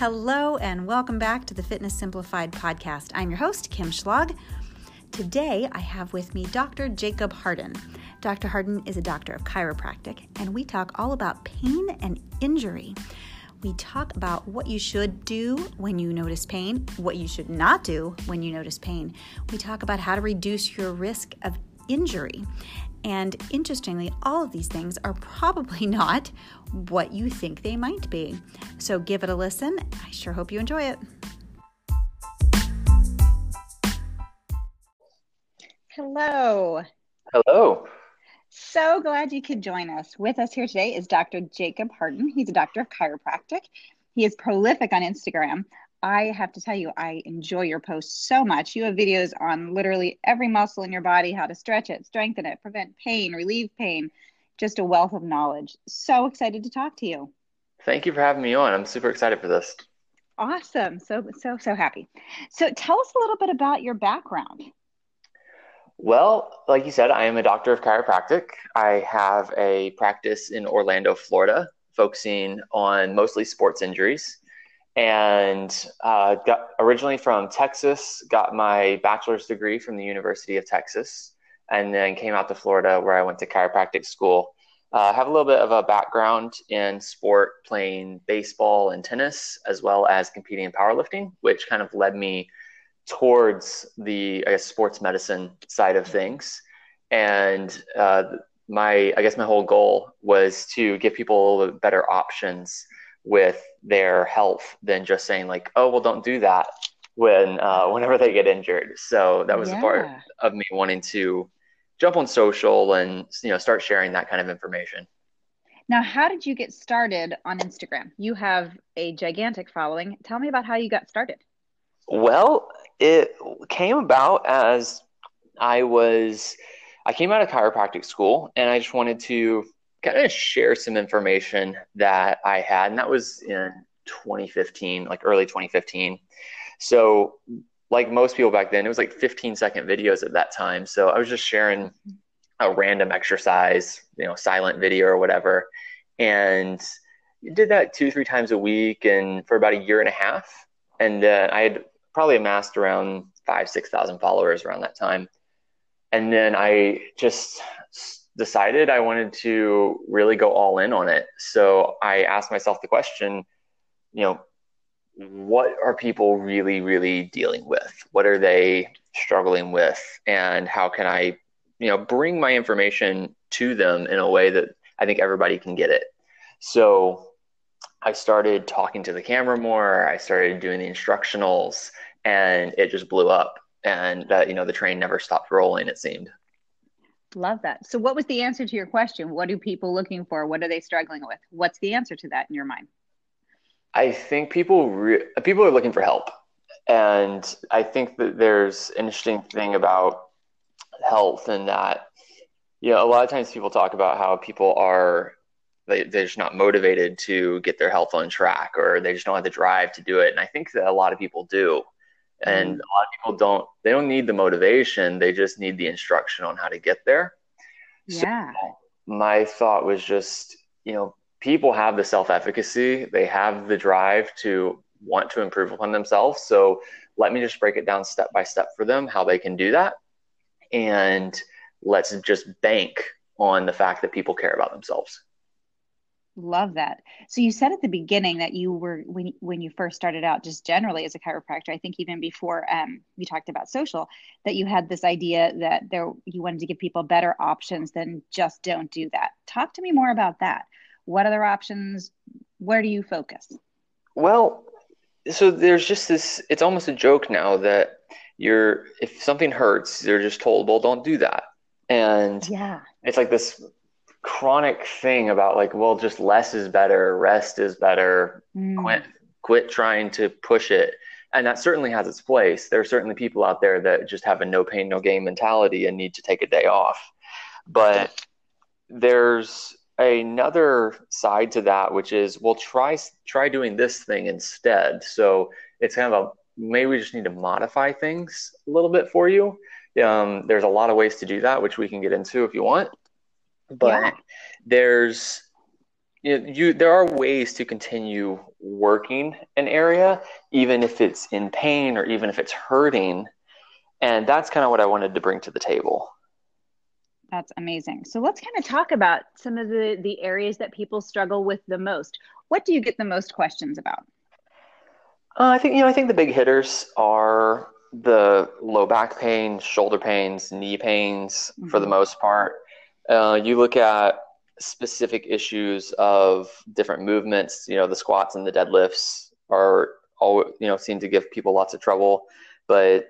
Hello, and welcome back to the Fitness Simplified podcast. I'm your host, Kim Schlag. Today, I have with me Dr. Jacob Harden. Dr. Harden is a doctor of chiropractic, and we talk all about pain and injury. We talk about what you should do when you notice pain, what you should not do when you notice pain. We talk about how to reduce your risk of injury. And interestingly, all of these things are probably not what you think they might be. So give it a listen. I sure hope you enjoy it. Hello. Hello. So glad you could join us. With us here today is Dr. Jacob Harden. He's a doctor of chiropractic. He is prolific on Instagram. I have to tell you, I enjoy your posts so much. You have videos on literally every muscle in your body, how to stretch it, strengthen it, prevent pain, relieve pain. Just a wealth of knowledge. So excited to talk to you. Thank you for having me on. I'm super excited for this. Awesome. So, so, so happy. So, tell us a little bit about your background. Well, like you said, I am a doctor of chiropractic. I have a practice in Orlando, Florida, focusing on mostly sports injuries and uh, got originally from Texas. Got my bachelor's degree from the University of Texas, and then came out to Florida where I went to chiropractic school. Uh, have a little bit of a background in sport, playing baseball and tennis, as well as competing in powerlifting, which kind of led me towards the guess sports medicine side of things. And uh, my I guess my whole goal was to give people a little bit better options with their health than just saying like, oh well, don't do that when uh, whenever they get injured. So that was yeah. a part of me wanting to jump on social and you know start sharing that kind of information. Now, how did you get started on Instagram? You have a gigantic following. Tell me about how you got started. Well, it came about as I was I came out of chiropractic school and I just wanted to kind of share some information that I had, and that was in 2015, like early 2015. So, like most people back then, it was like 15 second videos at that time. So I was just sharing a random exercise, you know, silent video or whatever, and did that two, three times a week, and for about a year and a half. And uh, I had probably amassed around five, six thousand followers around that time. And then I just decided I wanted to really go all in on it. So I asked myself the question, you know, what are people really, really dealing with? What are they struggling with? And how can I, you know, bring my information to them in a way that I think everybody can get it? So I started talking to the camera more. I started doing the instructionals, and it just blew up. And uh, you know, the train never stopped rolling. It seemed. Love that. So, what was the answer to your question? What are people looking for? What are they struggling with? What's the answer to that in your mind? I think people re- people are looking for help, and I think that there's an interesting thing about health and that you know a lot of times people talk about how people are they, they're just not motivated to get their health on track or they just don't have the drive to do it and i think that a lot of people do and mm. a lot of people don't they don't need the motivation they just need the instruction on how to get there. Yeah. so my thought was just you know people have the self-efficacy they have the drive to want to improve upon themselves. So let me just break it down step by step for them how they can do that. And let's just bank on the fact that people care about themselves Love that. So you said at the beginning that you were when when you first started out, just generally as a chiropractor. I think even before um, you talked about social, that you had this idea that there you wanted to give people better options than just don't do that. Talk to me more about that. What other options? Where do you focus? Well, so there's just this. It's almost a joke now that you're if something hurts, they're just told, well, don't do that, and yeah, it's like this chronic thing about like, well, just less is better, rest is better, mm. quit quit trying to push it. And that certainly has its place. There are certainly people out there that just have a no pain, no gain mentality and need to take a day off. But there's another side to that, which is, well, try try doing this thing instead. So it's kind of a maybe we just need to modify things a little bit for you. Um, there's a lot of ways to do that, which we can get into if you want but yeah. there's you, know, you there are ways to continue working an area even if it's in pain or even if it's hurting and that's kind of what i wanted to bring to the table that's amazing so let's kind of talk about some of the the areas that people struggle with the most what do you get the most questions about uh, i think you know i think the big hitters are the low back pain shoulder pains knee pains mm-hmm. for the mm-hmm. most part uh, you look at specific issues of different movements. You know, the squats and the deadlifts are all you know seem to give people lots of trouble, but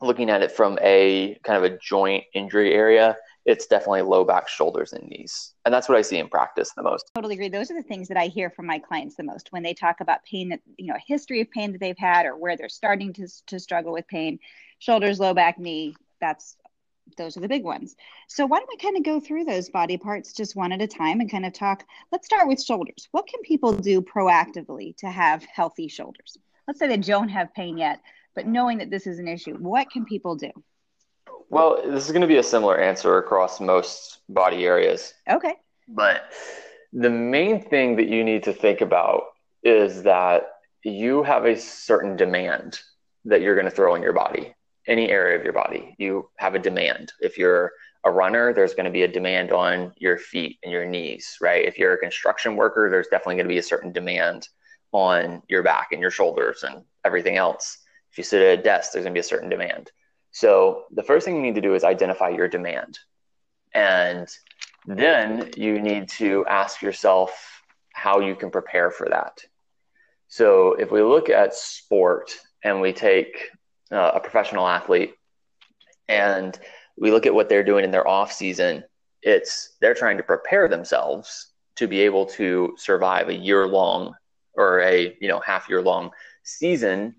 looking at it from a kind of a joint injury area, it's definitely low back, shoulders, and knees. And that's what I see in practice the most. Totally agree. Those are the things that I hear from my clients the most when they talk about pain that, you know, a history of pain that they've had or where they're starting to, to struggle with pain. Shoulders, low back, knee, that's those are the big ones. So why don't we kind of go through those body parts just one at a time and kind of talk? Let's start with shoulders. What can people do proactively to have healthy shoulders? Let's say they don't have pain yet, but knowing that this is an issue, what can people do? Well, this is going to be a similar answer across most body areas. Okay. But the main thing that you need to think about is that you have a certain demand that you're going to throw in your body any area of your body. You have a demand. If you're a runner, there's going to be a demand on your feet and your knees, right? If you're a construction worker, there's definitely going to be a certain demand on your back and your shoulders and everything else. If you sit at a desk, there's going to be a certain demand. So the first thing you need to do is identify your demand. And then you need to ask yourself how you can prepare for that. So if we look at sport and we take uh, a professional athlete and we look at what they're doing in their off season it's they're trying to prepare themselves to be able to survive a year long or a you know half year long season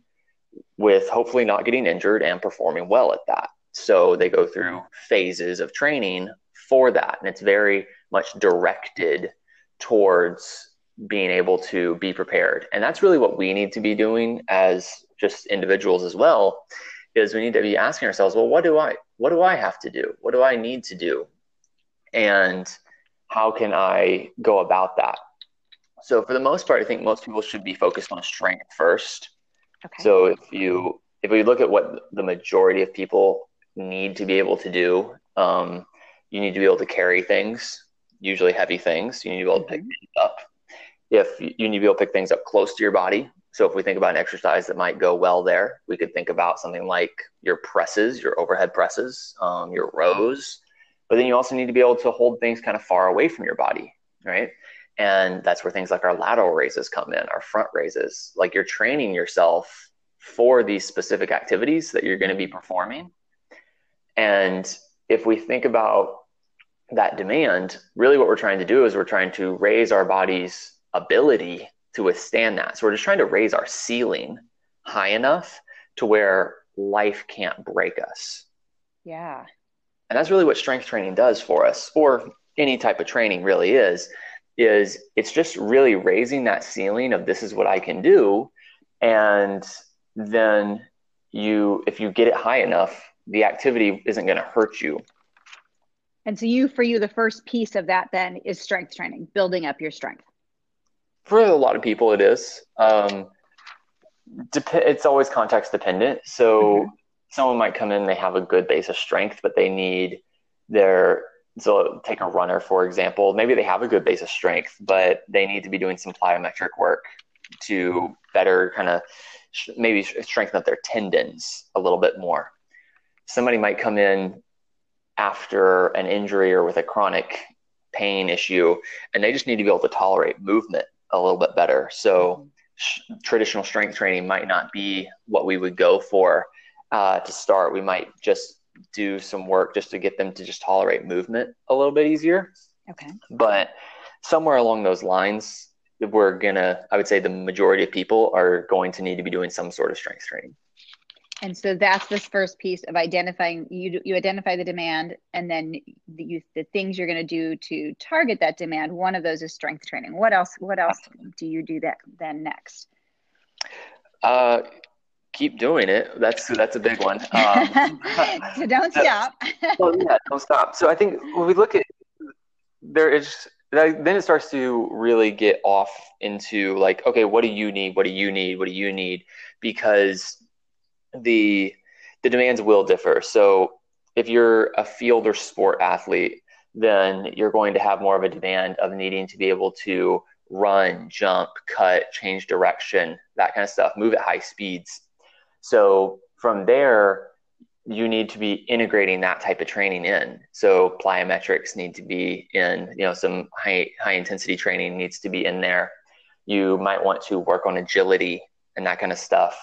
with hopefully not getting injured and performing well at that. So they go through phases of training for that and it's very much directed towards being able to be prepared. And that's really what we need to be doing as just individuals as well is we need to be asking ourselves well what do i what do i have to do? What do i need to do? And how can i go about that? So for the most part i think most people should be focused on strength first. Okay. so if you if we look at what the majority of people need to be able to do um, you need to be able to carry things usually heavy things. You need to be able to pick mm-hmm. things up if you need to be able to pick things up close to your body so if we think about an exercise that might go well there, we could think about something like your presses, your overhead presses, um, your rows. But then you also need to be able to hold things kind of far away from your body, right? And that's where things like our lateral raises come in, our front raises. Like you're training yourself for these specific activities that you're going to be performing. And if we think about that demand, really what we're trying to do is we're trying to raise our body's ability to withstand that. So we're just trying to raise our ceiling high enough to where life can't break us. Yeah. And that's really what strength training does for us, or any type of training really is, is it's just really raising that ceiling of this is what I can do. And then you, if you get it high enough, the activity isn't going to hurt you. And so you, for you, the first piece of that then is strength training, building up your strength for a lot of people it is. Um, dep- it's always context dependent. So mm-hmm. someone might come in they have a good base of strength but they need their so take a runner for example. Maybe they have a good base of strength but they need to be doing some plyometric work to better kind of sh- maybe strengthen up their tendons a little bit more. Somebody might come in after an injury or with a chronic pain issue and they just need to be able to tolerate movement a little bit better. So sh- traditional strength training might not be what we would go for uh, to start. We might just do some work just to get them to just tolerate movement a little bit easier. Okay. But somewhere along those lines, we're gonna, I would say the majority of people are going to need to be doing some sort of strength training and so that's this first piece of identifying you you identify the demand and then the, you, the things you're going to do to target that demand. One of those is strength training. What else what else do you do that then next? Uh keep doing it. That's that's a big one. Um, so don't stop. Well yeah don't stop. So i think when we look at there is then it starts to really get off into like, okay, what do you need? What do you need? What do you need? Because the the demands will differ. So if you're a field or sport athlete, then you're going to have more of a demand of needing to be able to run, jump, cut, change direction, that kind of stuff, move at high speeds. So from there, you need to be integrating that type of training in. So plyometrics need to be in, you know, some high high intensity training needs to be in there. You might want to work on agility and that kind of stuff.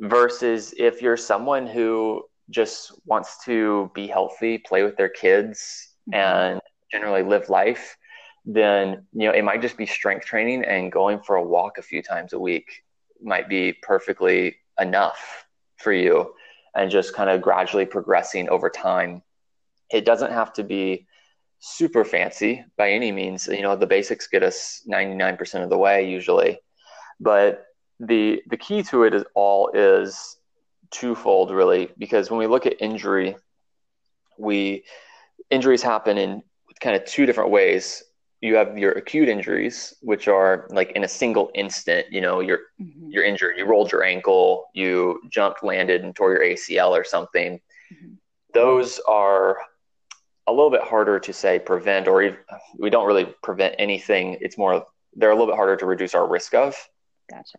Versus if you're someone who just wants to be healthy, play with their kids mm-hmm. and generally live life, then you know it might just be strength training and going for a walk a few times a week might be perfectly enough for you and just kind of gradually progressing over time. It doesn't have to be super fancy by any means. You know, the basics get us 99% of the way usually. But the the key to it is all is twofold really because when we look at injury, we injuries happen in kind of two different ways you have your acute injuries, which are like in a single instant, you know, you're mm-hmm. you're injured, you rolled your ankle, you jumped, landed, and tore your ACL or something. Mm-hmm. Those are a little bit harder to say prevent, or even, we don't really prevent anything. It's more they're a little bit harder to reduce our risk of. Gotcha.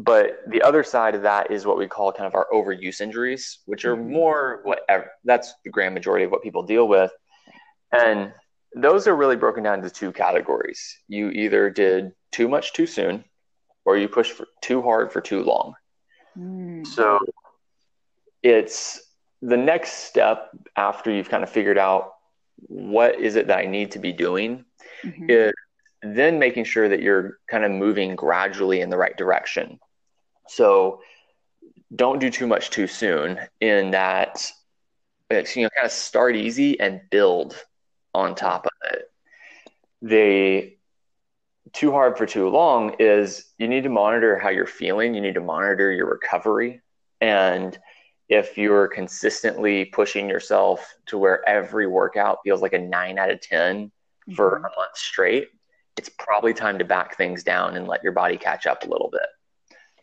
But the other side of that is what we call kind of our overuse injuries, which are mm-hmm. more whatever. That's the grand majority of what people deal with, and those are really broken down into two categories. You either did too much too soon, or you pushed for too hard for too long. Mm. So it's the next step after you've kind of figured out what is it that I need to be doing mm-hmm. is then making sure that you're kind of moving gradually in the right direction. So don't do too much too soon in that you know kind of start easy and build on top of it. The too hard for too long is you need to monitor how you're feeling, you need to monitor your recovery. And if you're consistently pushing yourself to where every workout feels like a nine out of 10 mm-hmm. for a month straight, it's probably time to back things down and let your body catch up a little bit.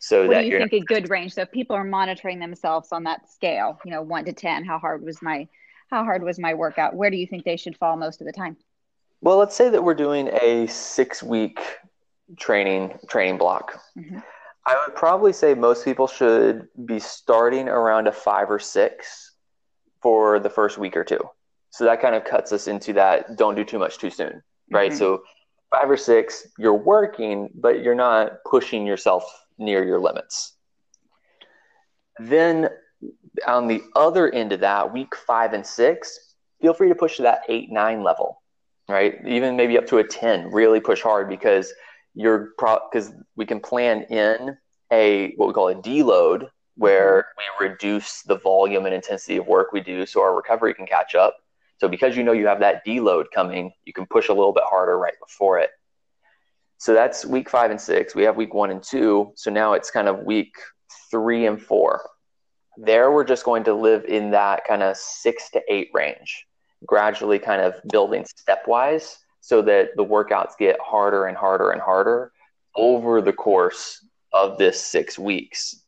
So what that do you think not- a good range? So if people are monitoring themselves on that scale, you know, one to 10, how hard was my how hard was my workout? Where do you think they should fall most of the time? Well, let's say that we're doing a six week training training block. Mm-hmm. I would probably say most people should be starting around a five or six for the first week or two. So that kind of cuts us into that don't do too much too soon, right? Mm-hmm. So five or six, you're working, but you're not pushing yourself near your limits. Then on the other end of that, week five and six, feel free to push to that eight, nine level, right? Even maybe up to a 10, really push hard because you're because pro- we can plan in a what we call a deload where mm-hmm. we reduce the volume and intensity of work we do so our recovery can catch up. So because you know you have that deload coming, you can push a little bit harder right before it. So that's week five and six. We have week one and two. So now it's kind of week three and four. There, we're just going to live in that kind of six to eight range, gradually kind of building stepwise so that the workouts get harder and harder and harder over the course of this six weeks.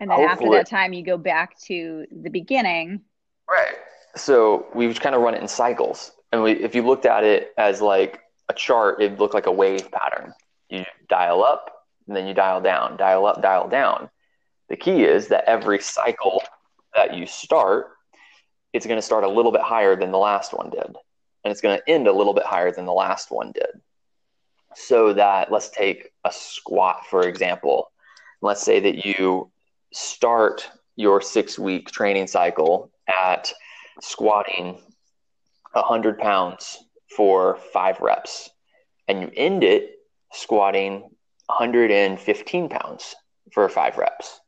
And then Hopefully, after that time, you go back to the beginning. Right. So we've kind of run it in cycles. And we, if you looked at it as like a chart, it'd look like a wave pattern. You dial up, and then you dial down, dial up, dial down. The key is that every cycle that you start, it's going to start a little bit higher than the last one did. And it's going to end a little bit higher than the last one did. So that let's take a squat, for example. Let's say that you start your six week training cycle at squatting 100 pounds for five reps, and you end it squatting 115 pounds for five reps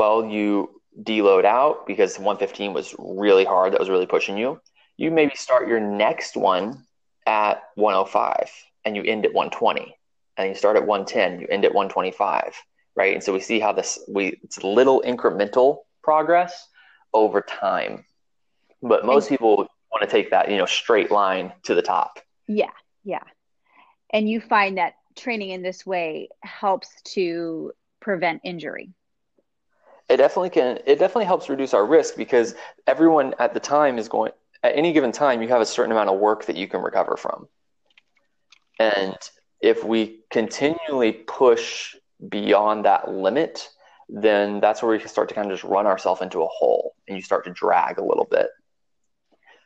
well, you deload out because 115 was really hard. That was really pushing you. You maybe start your next one at 105 and you end at 120. And you start at 110, you end at 125, right? And so we see how this we it's little incremental progress over time. But most people want to take that, you know, straight line to the top. Yeah, yeah. And you find that training in this way helps to prevent injury. It definitely can. It definitely helps reduce our risk because everyone at the time is going. At any given time, you have a certain amount of work that you can recover from, and if we continually push beyond that limit, then that's where we can start to kind of just run ourselves into a hole, and you start to drag a little bit.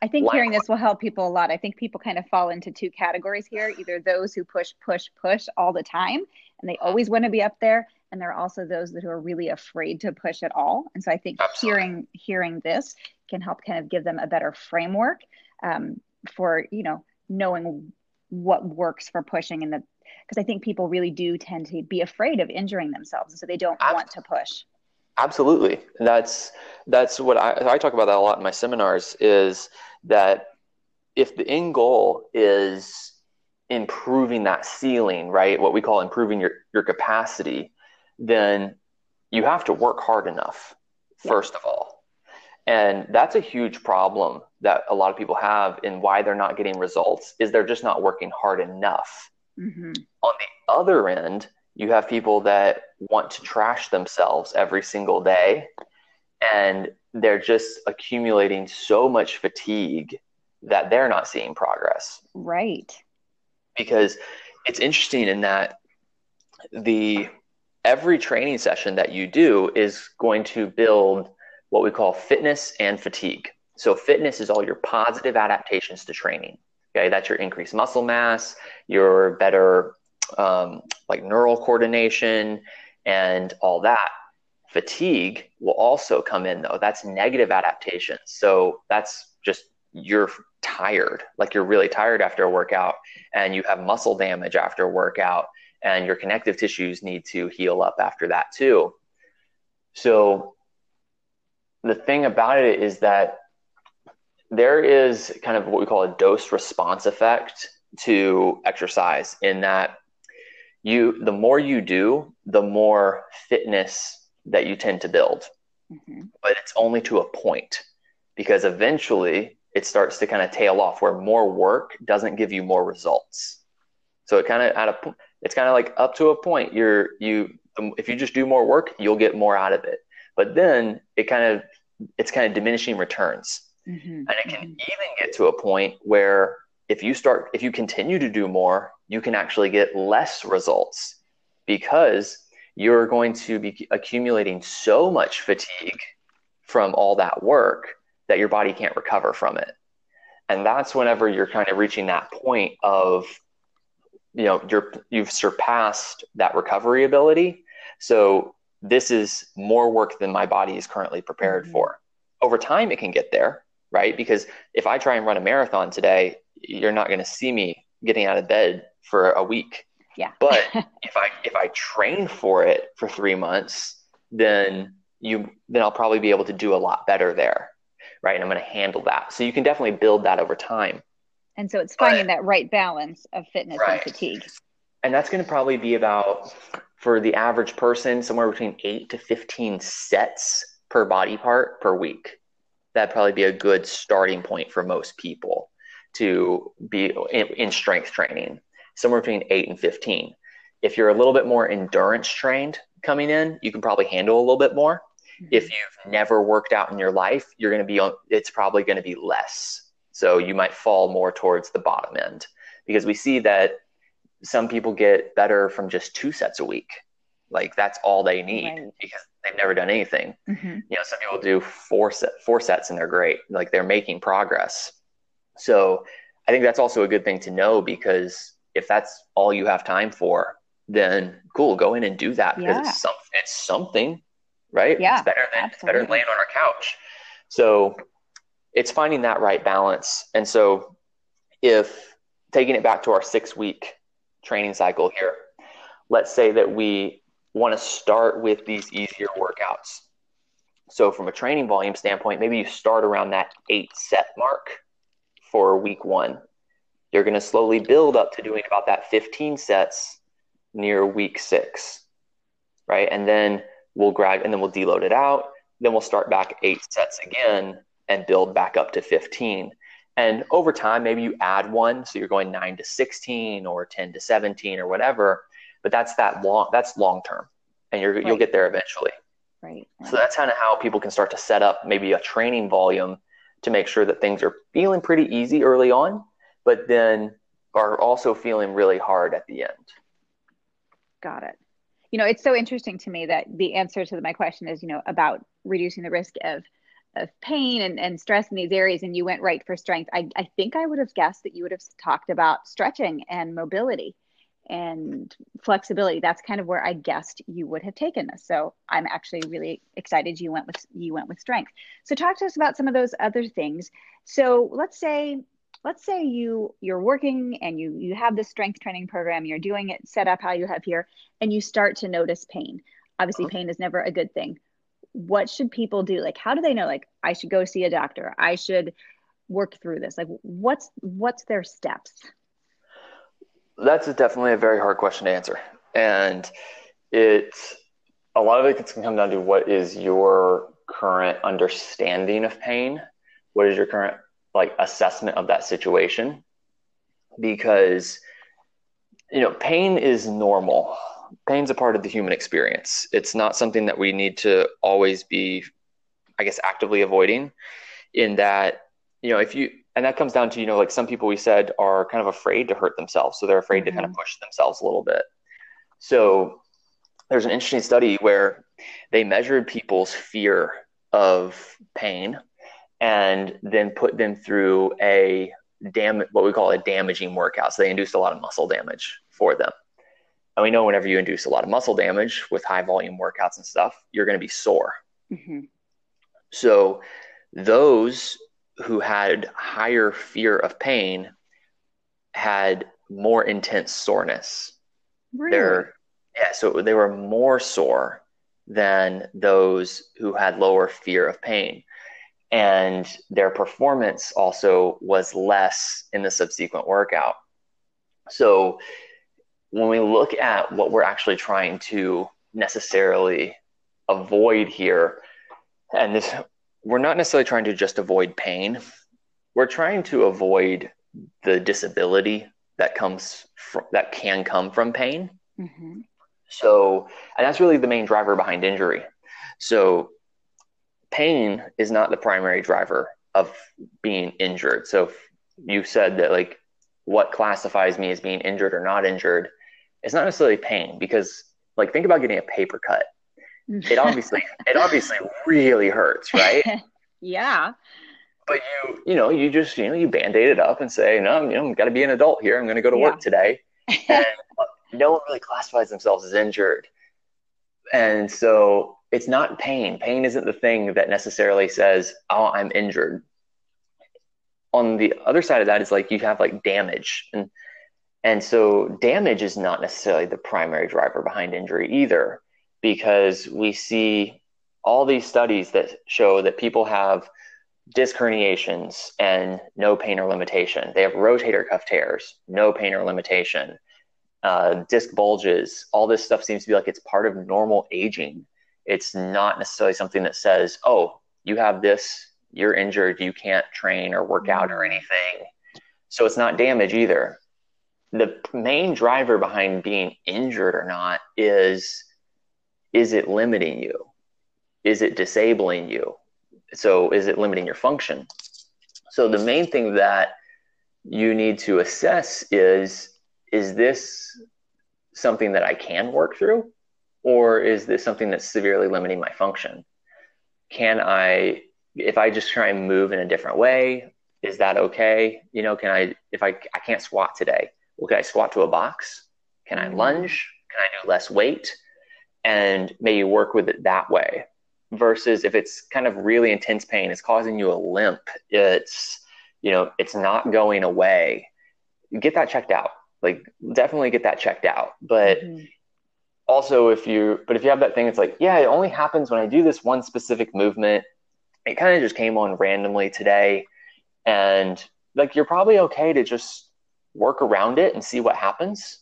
I think hearing this will help people a lot. I think people kind of fall into two categories here either those who push, push, push all the time, and they always want to be up there. And there are also those that who are really afraid to push at all. And so I think Absolutely. hearing hearing this can help kind of give them a better framework um, for you know knowing what works for pushing and the because I think people really do tend to be afraid of injuring themselves, so they don't Absolutely. want to push. Absolutely, that's that's what I, I talk about that a lot in my seminars. Is that if the end goal is improving that ceiling, right? What we call improving your, your capacity, then you have to work hard enough, first of all. And that's a huge problem that a lot of people have in why they're not getting results is they're just not working hard enough. Mm-hmm. On the other end, you have people that want to trash themselves every single day and they're just accumulating so much fatigue that they're not seeing progress. Right. Because it's interesting in that the every training session that you do is going to build what we call fitness and fatigue. So fitness is all your positive adaptations to training. Okay, that's your increased muscle mass, your better um, like neural coordination, and all that. Fatigue will also come in though. That's negative adaptation. So that's just you're tired, like you're really tired after a workout, and you have muscle damage after a workout, and your connective tissues need to heal up after that too. So the thing about it is that there is kind of what we call a dose response effect to exercise in that you the more you do the more fitness that you tend to build. Mm-hmm. But it's only to a point because eventually it starts to kind of tail off where more work doesn't give you more results. So it kind of at a it's kind of like up to a point you're you if you just do more work you'll get more out of it. But then it kind of it's kind of diminishing returns. Mm-hmm. And it can mm-hmm. even get to a point where if you start if you continue to do more, you can actually get less results because you're going to be accumulating so much fatigue from all that work that your body can't recover from it. And that's whenever you're kind of reaching that point of, you know, you're you've surpassed that recovery ability. So this is more work than my body is currently prepared mm-hmm. for. Over time, it can get there, right? Because if I try and run a marathon today, you're not going to see me getting out of bed for a week yeah. But if I if I train for it for three months, then you then I'll probably be able to do a lot better there. Right. And I'm going to handle that. So you can definitely build that over time. And so it's finding but, that right balance of fitness right. and fatigue. And that's going to probably be about for the average person somewhere between 8 to 15 sets per body part per week. That'd probably be a good starting point for most people to be in, in strength training somewhere between 8 and 15. If you're a little bit more endurance trained coming in, you can probably handle a little bit more. Mm-hmm. If you've never worked out in your life, you're going to be on, it's probably going to be less. So you might fall more towards the bottom end because we see that some people get better from just two sets a week. Like that's all they need right. because they've never done anything. Mm-hmm. You know, some people do four set, four sets and they're great. Like they're making progress. So I think that's also a good thing to know because if that's all you have time for, then cool, go in and do that because yeah. it's something. It's something, right? Yeah, it's better than it's better than laying on our couch. So it's finding that right balance. And so if taking it back to our six week training cycle here, let's say that we want to start with these easier workouts. So from a training volume standpoint, maybe you start around that eight set mark for week one you're going to slowly build up to doing about that 15 sets near week six, right? And then we'll grab, and then we'll deload it out. Then we'll start back eight sets again and build back up to 15. And over time, maybe you add one, so you're going nine to 16 or 10 to 17 or whatever. But that's that long. That's long term, and you're, right. you'll get there eventually. Right, right. So that's kind of how people can start to set up maybe a training volume to make sure that things are feeling pretty easy early on, but then are also feeling really hard at the end. Got it. You know, it's so interesting to me that the answer to my question is, you know, about reducing the risk of of pain and, and stress in these areas and you went right for strength. I, I think I would have guessed that you would have talked about stretching and mobility and flexibility. That's kind of where I guessed you would have taken this. So I'm actually really excited you went with you went with strength. So talk to us about some of those other things. So let's say let's say you you're working and you you have this strength training program you're doing it set up how you have here and you start to notice pain obviously pain is never a good thing what should people do like how do they know like i should go see a doctor i should work through this like what's what's their steps that's definitely a very hard question to answer. And it's a lot of it can come down to what is your current understanding of pain? What is your current like assessment of that situation? Because you know pain is normal. Pain's a part of the human experience. It's not something that we need to always be i guess actively avoiding in that you know if you and that comes down to you know like some people we said are kind of afraid to hurt themselves so they're afraid mm-hmm. to kind of mm-hmm. push themselves a little bit so there's an interesting study where they measured people's fear of pain and then put them through a dam what we call a damaging workout. So they induced a lot of muscle damage for them. And we know whenever you induce a lot of muscle damage with high volume workouts and stuff, you're going to be sore. Mm-hmm. So those who had higher fear of pain had more intense soreness. Really? Yeah, so they were more sore than those who had lower fear of pain and their performance also was less in the subsequent workout. So when we look at what we're actually trying to necessarily avoid here, and this, we're not necessarily trying to just avoid pain, we're trying to avoid the disability that comes from, that can come from pain. Mm-hmm. So, and that's really the main driver behind injury. So pain is not the primary driver of being injured. So you said that like what classifies me as being injured or not injured, it's not necessarily pain because like think about getting a paper cut. It obviously it obviously really hurts, right? yeah. But you you know you just you know you band-aid it up and say no I'm, you know I've got to be an adult here. I'm going to go to yeah. work today. And no one really classifies themselves as injured, and so it's not pain. Pain isn't the thing that necessarily says, "Oh, I'm injured." On the other side of that is like you have like damage, and and so damage is not necessarily the primary driver behind injury either, because we see all these studies that show that people have disc herniations and no pain or limitation. They have rotator cuff tears, no pain or limitation. Uh, disc bulges, all this stuff seems to be like it's part of normal aging it's not necessarily something that says, oh, you have this, you're injured, you can't train or work out or anything. So it's not damage either. The main driver behind being injured or not is is it limiting you? Is it disabling you? So is it limiting your function? So the main thing that you need to assess is is this something that I can work through? or is this something that's severely limiting my function? Can I, if I just try and move in a different way, is that okay? You know, can I, if I, I can't squat today, well, can I squat to a box? Can I mm-hmm. lunge? Can I do less weight? And maybe work with it that way versus if it's kind of really intense pain, it's causing you a limp, it's, you know, it's not going away. Get that checked out. Like, definitely get that checked out. But mm-hmm also if you but if you have that thing it's like yeah it only happens when i do this one specific movement it kind of just came on randomly today and like you're probably okay to just work around it and see what happens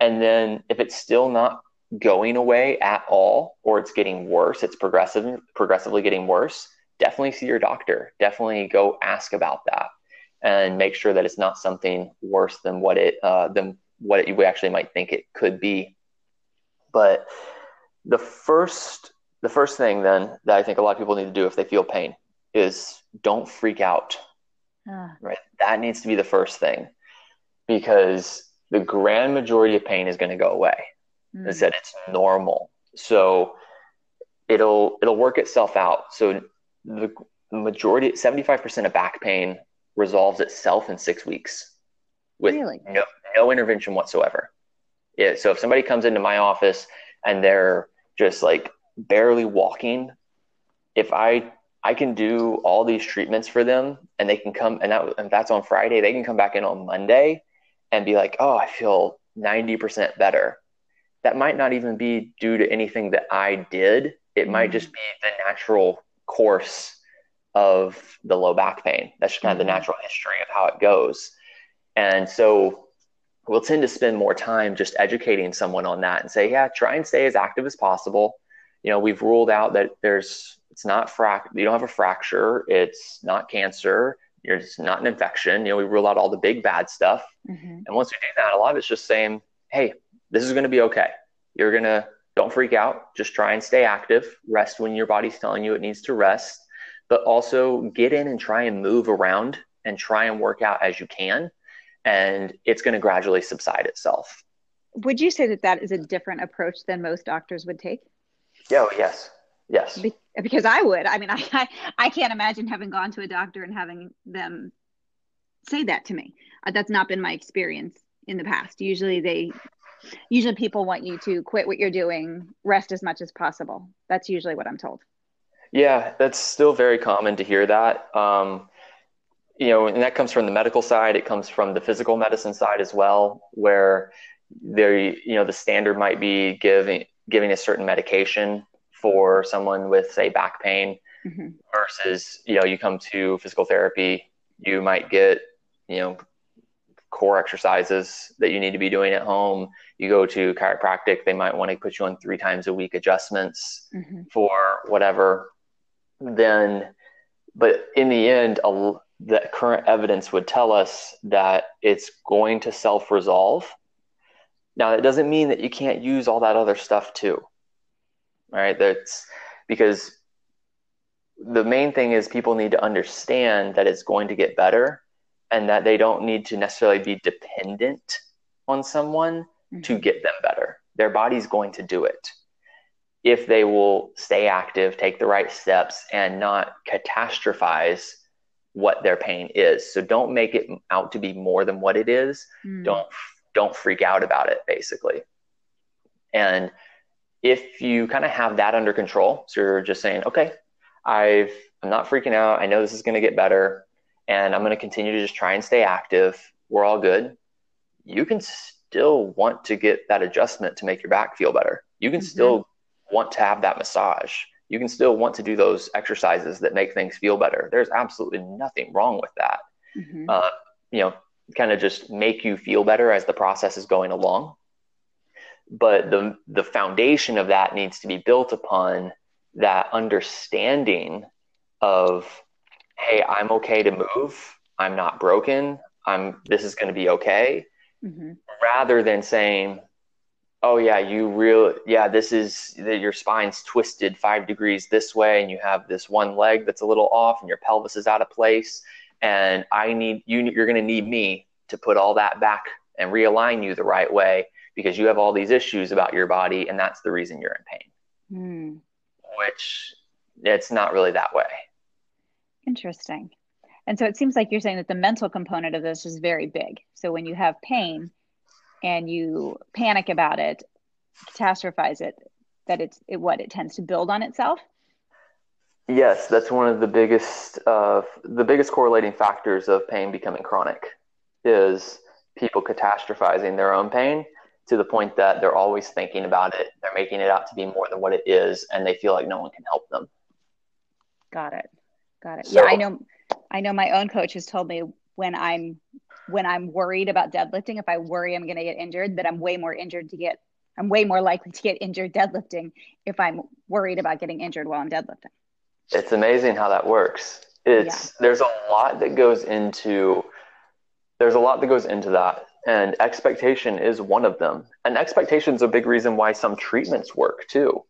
and then if it's still not going away at all or it's getting worse it's progressive progressively getting worse definitely see your doctor definitely go ask about that and make sure that it's not something worse than what it uh, than what it, we actually might think it could be. But the first the first thing then that I think a lot of people need to do if they feel pain is don't freak out. Uh. Right, that needs to be the first thing because the grand majority of pain is going to go away. Mm. I said it's normal, so it'll it'll work itself out. So the majority, seventy five percent of back pain resolves itself in six weeks with really? no no intervention whatsoever. Yeah, so if somebody comes into my office and they're just like barely walking, if I I can do all these treatments for them and they can come and, that, and that's on Friday, they can come back in on Monday and be like, "Oh, I feel 90% better." That might not even be due to anything that I did. It mm-hmm. might just be the natural course of the low back pain. That's just kind of the mm-hmm. natural history of how it goes. And so we'll tend to spend more time just educating someone on that and say, yeah, try and stay as active as possible. You know, we've ruled out that there's, it's not frac, you don't have a fracture, it's not cancer, it's not an infection. You know, we rule out all the big bad stuff. Mm-hmm. And once we do that, a lot of it's just saying, hey, this is going to be okay. You're going to, don't freak out. Just try and stay active. Rest when your body's telling you it needs to rest but also get in and try and move around and try and work out as you can. And it's going to gradually subside itself. Would you say that that is a different approach than most doctors would take? Oh, yes. Yes. Be- because I would. I mean, I, I, I can't imagine having gone to a doctor and having them say that to me. Uh, that's not been my experience in the past. Usually they usually people want you to quit what you're doing, rest as much as possible. That's usually what I'm told. Yeah, that's still very common to hear that. Um, you know, and that comes from the medical side. It comes from the physical medicine side as well, where there, you know, the standard might be giving giving a certain medication for someone with, say, back pain, mm-hmm. versus you know, you come to physical therapy, you might get, you know, core exercises that you need to be doing at home. You go to chiropractic, they might want to put you on three times a week adjustments mm-hmm. for whatever then, but in the end, a, the current evidence would tell us that it's going to self resolve. Now, that doesn't mean that you can't use all that other stuff too. right? That's because the main thing is people need to understand that it's going to get better and that they don't need to necessarily be dependent on someone mm-hmm. to get them better. Their body's going to do it if they will stay active, take the right steps, and not catastrophize what their pain is. So don't make it out to be more than what it is. Mm. Don't don't freak out about it, basically. And if you kind of have that under control, so you're just saying, okay, I've I'm not freaking out. I know this is going to get better, and I'm going to continue to just try and stay active. We're all good. You can still want to get that adjustment to make your back feel better. You can mm-hmm. still want to have that massage. You can still want to do those exercises that make things feel better. There's absolutely nothing wrong with that. Mm-hmm. Uh, you know, kind of just make you feel better as the process is going along. But the the foundation of that needs to be built upon that understanding of, hey, I'm okay to move. I'm not broken. I'm this is going to be okay. Mm-hmm. Rather than saying, oh yeah you real yeah this is that your spine's twisted five degrees this way and you have this one leg that's a little off and your pelvis is out of place and i need you you're going to need me to put all that back and realign you the right way because you have all these issues about your body and that's the reason you're in pain mm. which it's not really that way interesting and so it seems like you're saying that the mental component of this is very big so when you have pain and you panic about it, catastrophize it, that it's it, what it tends to build on itself. Yes, that's one of the biggest uh, the biggest correlating factors of pain becoming chronic is people catastrophizing their own pain to the point that they're always thinking about it. They're making it out to be more than what it is, and they feel like no one can help them. Got it. Got it. So, yeah, I know. I know my own coach has told me when I'm when I'm worried about deadlifting, if I worry I'm going to get injured, that I'm way more injured to get, I'm way more likely to get injured deadlifting if I'm worried about getting injured while I'm deadlifting. It's amazing how that works. it's yeah. there's a lot that goes into there's a lot that goes into that and expectation is one of them and expectation is a big reason why some treatments work too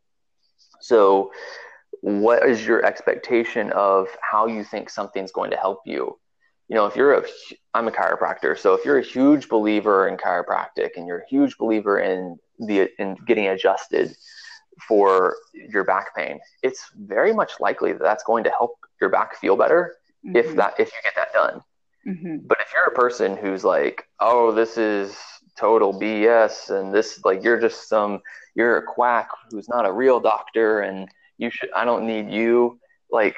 so what is your expectation of how you think something's going to help you you know if you're a i'm a chiropractor so if you're a huge believer in chiropractic and you're a huge believer in the in getting adjusted for your back pain it's very much likely that that's going to help your back feel better mm-hmm. if that if you get that done mm-hmm. but if you're a person who's like oh this is total bs and this like you're just some you're a quack who's not a real doctor and you should i don't need you. Like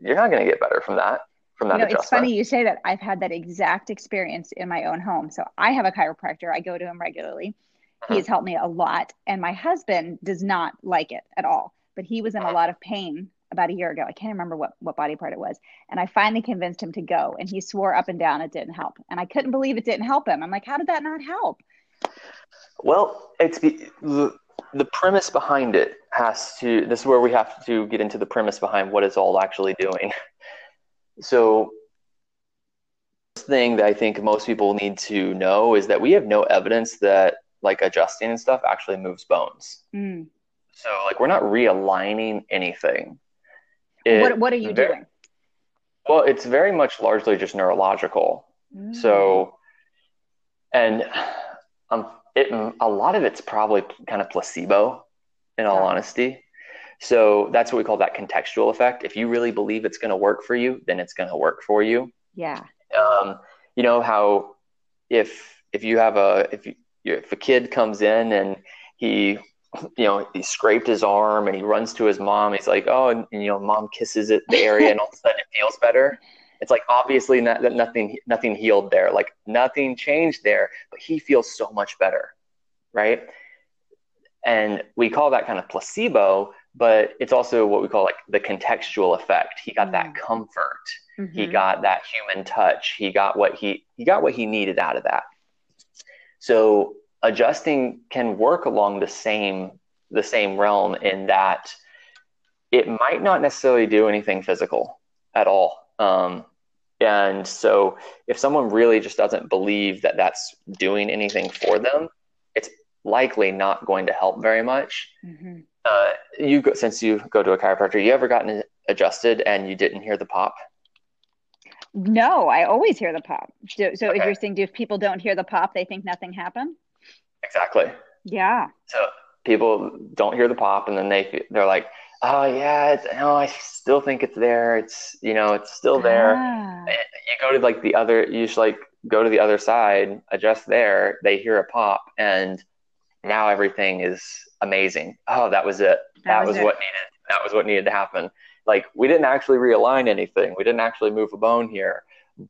you're not going to get better from that from that you know, it's funny you say that. I've had that exact experience in my own home. So i have a chiropractor. I go to him regularly. Uh-huh. he has helped me a lot and my husband does not like it at all. But he was in a lot of pain about a year ago. I can't remember what, what body part it was. And i finally convinced him to go and he swore up and down it didn't help. And i couldn't believe it didn't help him. I'm like how did that not help? Well it's the, the premise behind it has to this is where we have to get into the premise behind what it's all actually doing so thing that I think most people need to know is that we have no evidence that like adjusting and stuff actually moves bones. Mm. So like we're not realigning anything. It, what what are you very, doing? Well, it's very much largely just neurological. Mm. So and um it a lot of it's probably kind of placebo in all honesty. So that's what we call that contextual effect. If you really believe it's going to work for you, then it's going to work for you. Yeah. Um, you know how if if you have a if you, if a kid comes in and he you know he scraped his arm and he runs to his mom, he's like, oh, and, and you know, mom kisses it the area, and all of a sudden it feels better. It's like obviously not, nothing nothing healed there, like nothing changed there, but he feels so much better, right? And we call that kind of placebo but it's also what we call like the contextual effect. He got mm-hmm. that mm. comfort. Mm-hmm. He got that human touch. He got what he he got what he needed out of that. So adjusting can work along the same the same realm in that it might not necessarily do anything physical at all. Um, and so if someone really just doesn't believe that that's doing anything for them, it's likely not going to help very much. Mm-hmm. Uh, you go, since you go to a chiropractor, you ever gotten adjusted and you didn't hear the pop? No, I always hear the pop. So, so okay. if you're saying, if people don't hear the pop, they think nothing happened? Exactly. Yeah. So people don't hear the pop, and then they they're like, "Oh yeah, it's, no, I still think it's there. It's you know, it's still there." Ah. You go to like the other, you just like go to the other side, adjust there. They hear a pop, and now everything is amazing. Oh, that was it. That, that was, was it. what needed. That was what needed to happen. Like we didn't actually realign anything. We didn't actually move a bone here,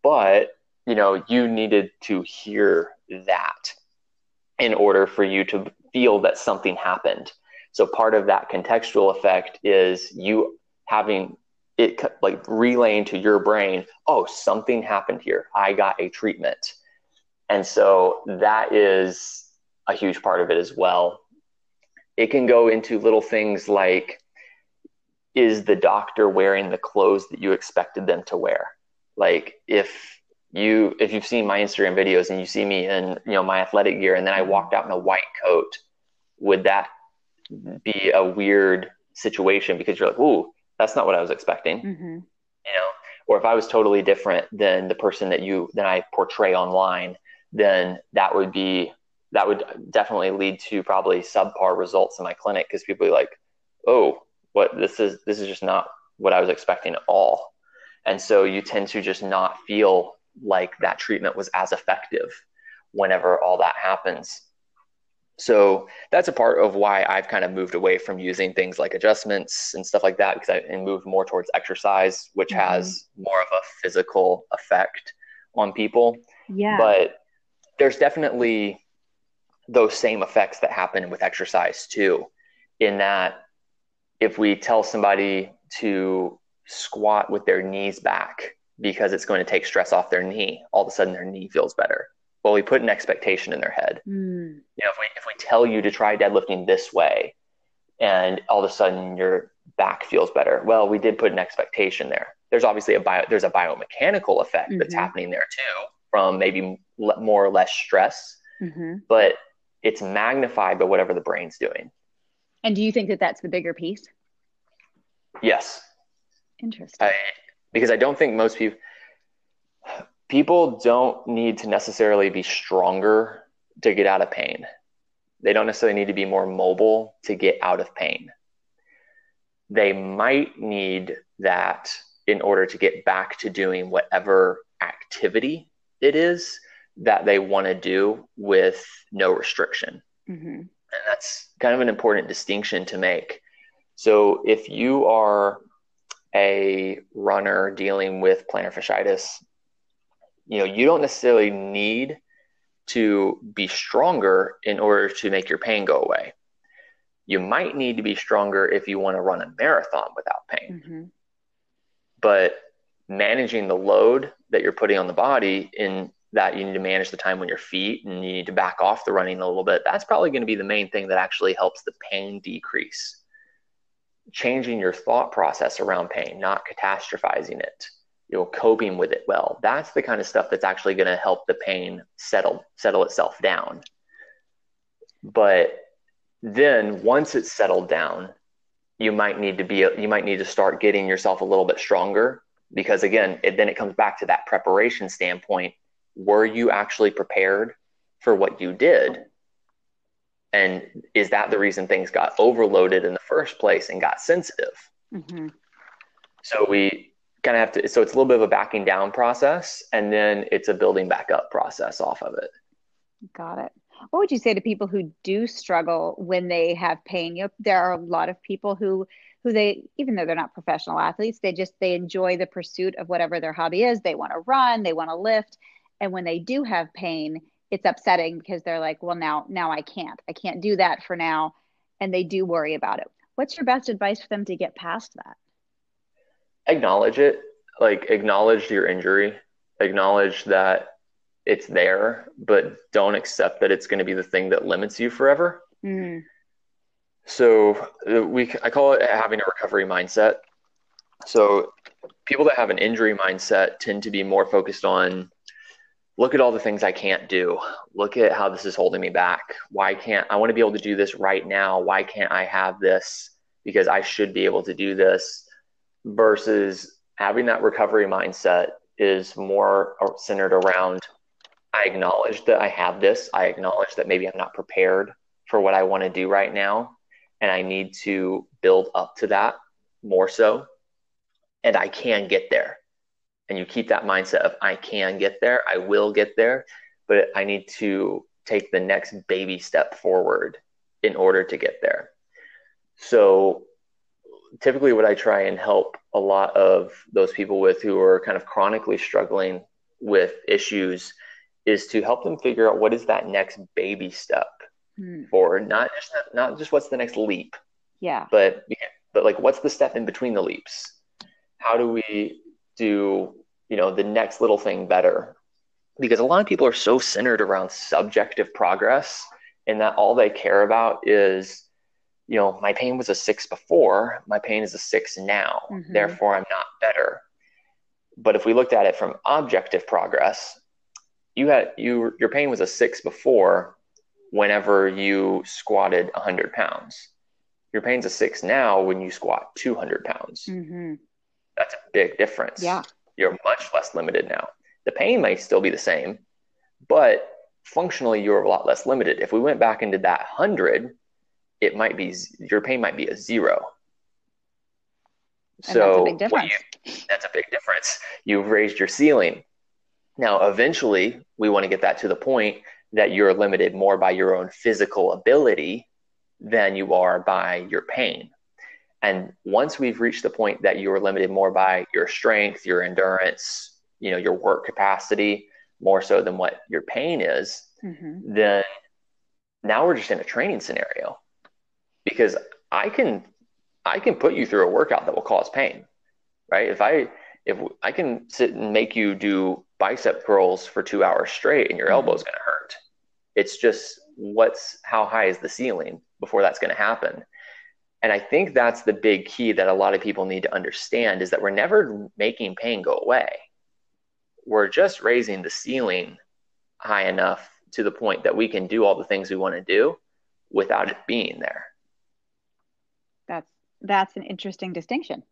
but you know, you needed to hear that in order for you to feel that something happened. So part of that contextual effect is you having it like relaying to your brain, oh, something happened here. I got a treatment. And so that is a huge part of it as well. It can go into little things like is the doctor wearing the clothes that you expected them to wear? Like if you if you've seen my Instagram videos and you see me in you know my athletic gear and then I walked out in a white coat, would that be a weird situation because you're like, ooh, that's not what I was expecting. Mm-hmm. You know, or if I was totally different than the person that you than I portray online, then that would be that would definitely lead to probably subpar results in my clinic because people are like, oh, what this is this is just not what I was expecting at all. And so you tend to just not feel like that treatment was as effective whenever all that happens. So that's a part of why I've kind of moved away from using things like adjustments and stuff like that because I and moved more towards exercise, which mm-hmm. has more of a physical effect on people. Yeah. But there's definitely those same effects that happen with exercise too, in that if we tell somebody to squat with their knees back because it's going to take stress off their knee, all of a sudden their knee feels better. Well, we put an expectation in their head. Mm. You know, if we if we tell you to try deadlifting this way, and all of a sudden your back feels better, well, we did put an expectation there. there's obviously a bio, there's a biomechanical effect mm-hmm. that's happening there too from maybe more or less stress, mm-hmm. but it's magnified by whatever the brain's doing. And do you think that that's the bigger piece? Yes. Interesting. I, because I don't think most people people don't need to necessarily be stronger to get out of pain. They don't necessarily need to be more mobile to get out of pain. They might need that in order to get back to doing whatever activity it is that they want to do with no restriction. Mm-hmm. And that's kind of an important distinction to make. So if you are a runner dealing with plantar fasciitis, you know, you don't necessarily need to be stronger in order to make your pain go away. You might need to be stronger if you want to run a marathon without pain. Mm-hmm. But managing the load that you're putting on the body in that you need to manage the time on your feet and you need to back off the running a little bit, that's probably going to be the main thing that actually helps the pain decrease. Changing your thought process around pain, not catastrophizing it, you know, coping with it well. That's the kind of stuff that's actually going to help the pain settle settle itself down. But then once it's settled down, you might need to be you might need to start getting yourself a little bit stronger because again, it, then it comes back to that preparation standpoint were you actually prepared for what you did? And is that the reason things got overloaded in the first place and got sensitive? Mm-hmm. So we kind of have to, so it's a little bit of a backing down process and then it's a building back up process off of it. Got it. What would you say to people who do struggle when they have pain? You know, there are a lot of people who who they even though they're not professional athletes they just they enjoy the pursuit of whatever their hobby is they want to run they want to lift and when they do have pain it's upsetting because they're like well now now i can't i can't do that for now and they do worry about it what's your best advice for them to get past that acknowledge it like acknowledge your injury acknowledge that it's there but don't accept that it's going to be the thing that limits you forever mm. so uh, we i call it having a recovery mindset so people that have an injury mindset tend to be more focused on look at all the things I can't do. Look at how this is holding me back. Why can't I want to be able to do this right now? Why can't I have this? Because I should be able to do this versus having that recovery mindset is more centered around I acknowledge that I have this. I acknowledge that maybe I'm not prepared for what I want to do right now. And I need to build up to that more so. And I can get there and you keep that mindset of I can get there, I will get there, but I need to take the next baby step forward in order to get there. So typically what I try and help a lot of those people with who are kind of chronically struggling with issues is to help them figure out what is that next baby step mm. forward, not just not just what's the next leap. Yeah. But but like what's the step in between the leaps? How do we do you know the next little thing better because a lot of people are so centered around subjective progress and that all they care about is you know my pain was a six before my pain is a six now mm-hmm. therefore i'm not better but if we looked at it from objective progress you had you your pain was a six before whenever you squatted 100 pounds your pain's a six now when you squat 200 pounds mm-hmm. that's a big difference yeah you're much less limited now. The pain may still be the same, but functionally you're a lot less limited. If we went back into that 100, it might be your pain might be a zero. And so that's a big difference. You, that's a big difference. You've raised your ceiling. Now, eventually, we want to get that to the point that you're limited more by your own physical ability than you are by your pain. And once we've reached the point that you are limited more by your strength, your endurance, you know, your work capacity, more so than what your pain is, mm-hmm. then now we're just in a training scenario. Because I can I can put you through a workout that will cause pain. Right? If I if I can sit and make you do bicep curls for 2 hours straight and your mm-hmm. elbow's going to hurt. It's just what's how high is the ceiling before that's going to happen And I think that's the big key that a lot of people need to understand is that we're never making pain go away. We're just raising the ceiling high enough to the point that we can do all the things we want to do without it being there. That's an interesting distinction.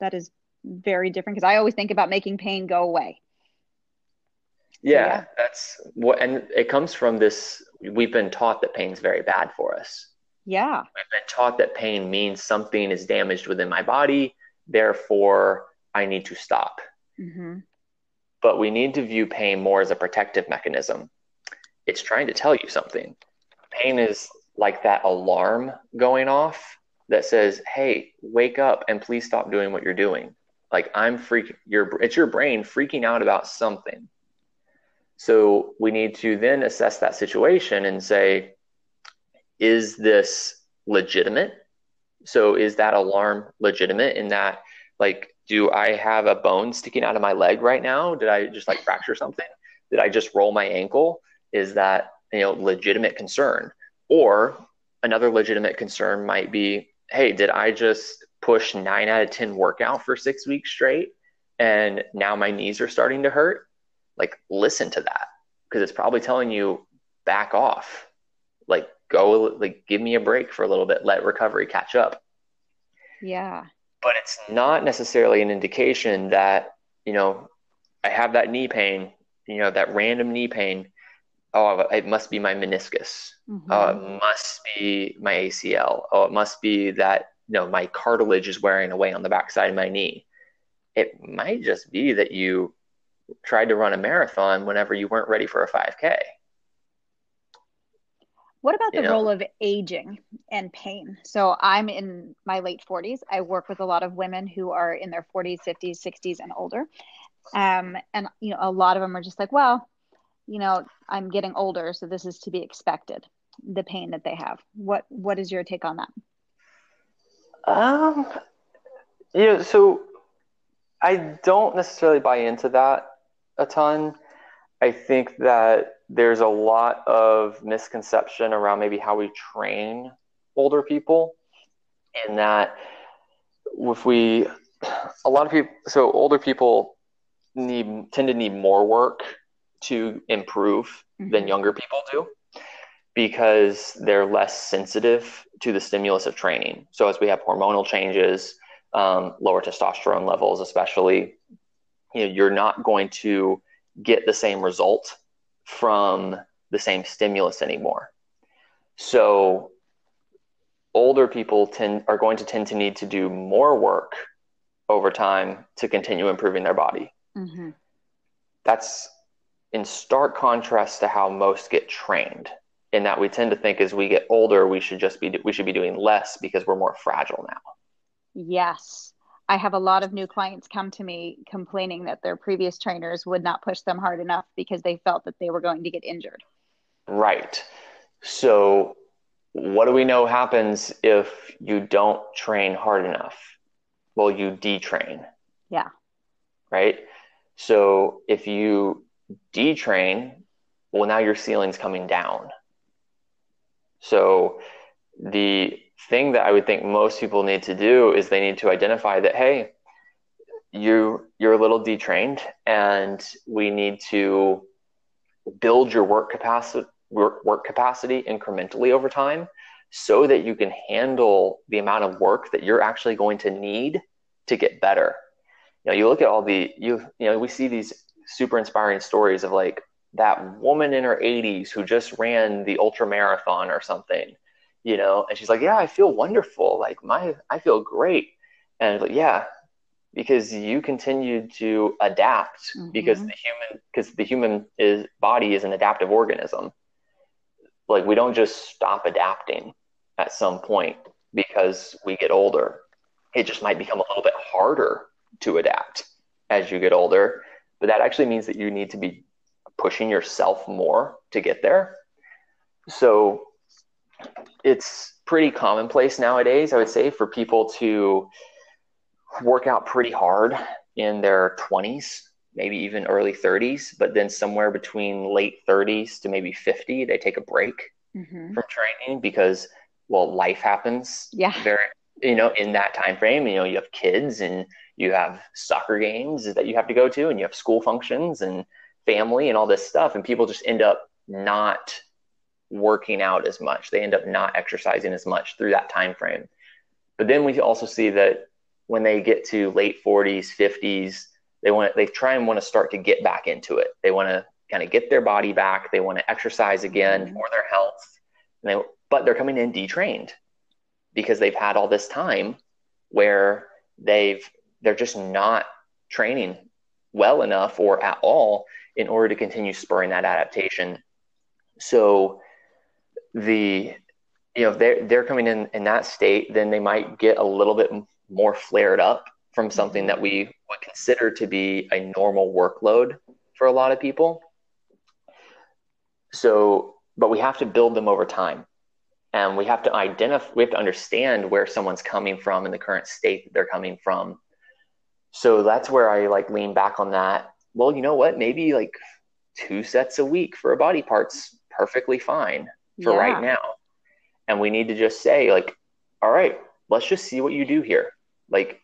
That is very different because I always think about making pain go away. Yeah, yeah, that's what, and it comes from this. We've been taught that pain's very bad for us. Yeah. We've been taught that pain means something is damaged within my body, therefore I need to stop. Mm-hmm. But we need to view pain more as a protective mechanism. It's trying to tell you something. Pain is like that alarm going off that says, "Hey, wake up and please stop doing what you're doing." Like I'm freaking your it's your brain freaking out about something. So we need to then assess that situation and say, is this legitimate? So is that alarm legitimate in that like do I have a bone sticking out of my leg right now? Did I just like fracture something? Did I just roll my ankle? Is that you know legitimate concern? Or another legitimate concern might be, hey, did I just push nine out of 10 workout for six weeks straight and now my knees are starting to hurt? Like, listen to that because it's probably telling you back off. Like, go like give me a break for a little bit let recovery catch up yeah but it's not necessarily an indication that you know i have that knee pain you know that random knee pain oh it must be my meniscus mm-hmm. oh it must be my acl oh it must be that you know my cartilage is wearing away on the backside of my knee it might just be that you tried to run a marathon whenever you weren't ready for a 5k what about the you know? role of aging and pain? So I'm in my late 40s. I work with a lot of women who are in their 40s, 50s, 60s, and older. Um, and you know, a lot of them are just like, well, you know, I'm getting older, so this is to be expected. The pain that they have. What What is your take on that? Um, yeah. So I don't necessarily buy into that a ton. I think that there's a lot of misconception around maybe how we train older people, and that if we, a lot of people, so older people need tend to need more work to improve mm-hmm. than younger people do because they're less sensitive to the stimulus of training. So as we have hormonal changes, um, lower testosterone levels, especially, you know, you're not going to get the same result from the same stimulus anymore. So older people tend are going to tend to need to do more work over time to continue improving their body. Mm-hmm. That's in stark contrast to how most get trained. In that we tend to think as we get older, we should just be we should be doing less because we're more fragile now. Yes. I have a lot of new clients come to me complaining that their previous trainers would not push them hard enough because they felt that they were going to get injured. Right. So, what do we know happens if you don't train hard enough? Well, you detrain. Yeah. Right. So, if you detrain, well, now your ceiling's coming down. So, the thing that I would think most people need to do is they need to identify that, hey, you you're a little detrained and we need to build your work capacity work, work capacity incrementally over time so that you can handle the amount of work that you're actually going to need to get better. You know, you look at all the you you know, we see these super inspiring stories of like that woman in her 80s who just ran the ultra marathon or something you know? And she's like yeah i feel wonderful. Like my i feel great. And like yeah because you continue to adapt mm-hmm. because the human because the human is body is an adaptive organism. Like we don't just stop adapting at some point because we get older. It just might become a little bit harder to adapt as you get older but that actually means that you need to be pushing yourself more to get there so it's pretty commonplace nowadays, I would say, for people to work out pretty hard in their 20s, maybe even early 30s, but then somewhere between late 30s to maybe 50, they take a break mm-hmm. from training because, well, life happens yeah. very, you know, in that time frame, you know, you have kids and you have soccer games that you have to go to and you have school functions and family and all this stuff and people just end up not working out as much. They end up not exercising as much through that time frame. But then we also see that when they get to late 40s, 50s, they want they try and want to start to get back into it. They want to kind of get their body back. They want to exercise again mm-hmm. for their health. They, but they're coming in detrained because they've had all this time where they've they're just not training well enough or at all in order to continue spurring that adaptation. So the you know they're they're coming in in that state, then they might get a little bit more flared up from something that we would consider to be a normal workload for a lot of people. So, but we have to build them over time. And we have to identify, we have to understand where someone's coming from in the current state that they're coming from. So that's where I like lean back on that. Well, you know what? Maybe like two sets a week for a body part's perfectly fine for yeah. right now. And we need to just say, like, all right, let's just see what you do here. Like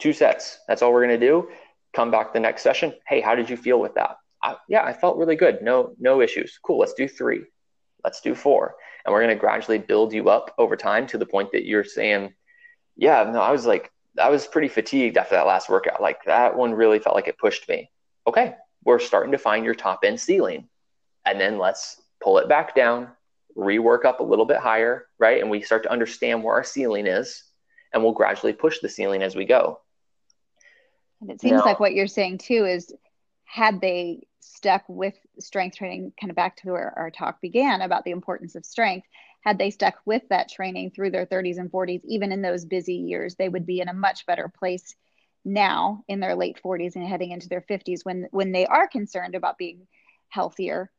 two sets. That's all we're going to do. Come back the next session. Hey, how did you feel with that? I, yeah, I felt really good. No, no issues. Cool. Let's do three. Let's do four. And we're going to gradually build you up over time to the point that you're saying, yeah, no, I was like, I was pretty fatigued after that last workout. Like that one really felt like it pushed me. Okay. We're starting to find your top end ceiling. And then let's pull it back down, rework up a little bit higher, right? And we start to understand where our ceiling is and we'll gradually push the ceiling as we go. And it seems now, like what you're saying too is had they stuck with strength training, kind of back to where our talk began about the importance of strength, had they stuck with that training through their 30s and 40s, even in those busy years, they would be in a much better place now in their late 40s and heading into their 50s when when they are concerned about being healthier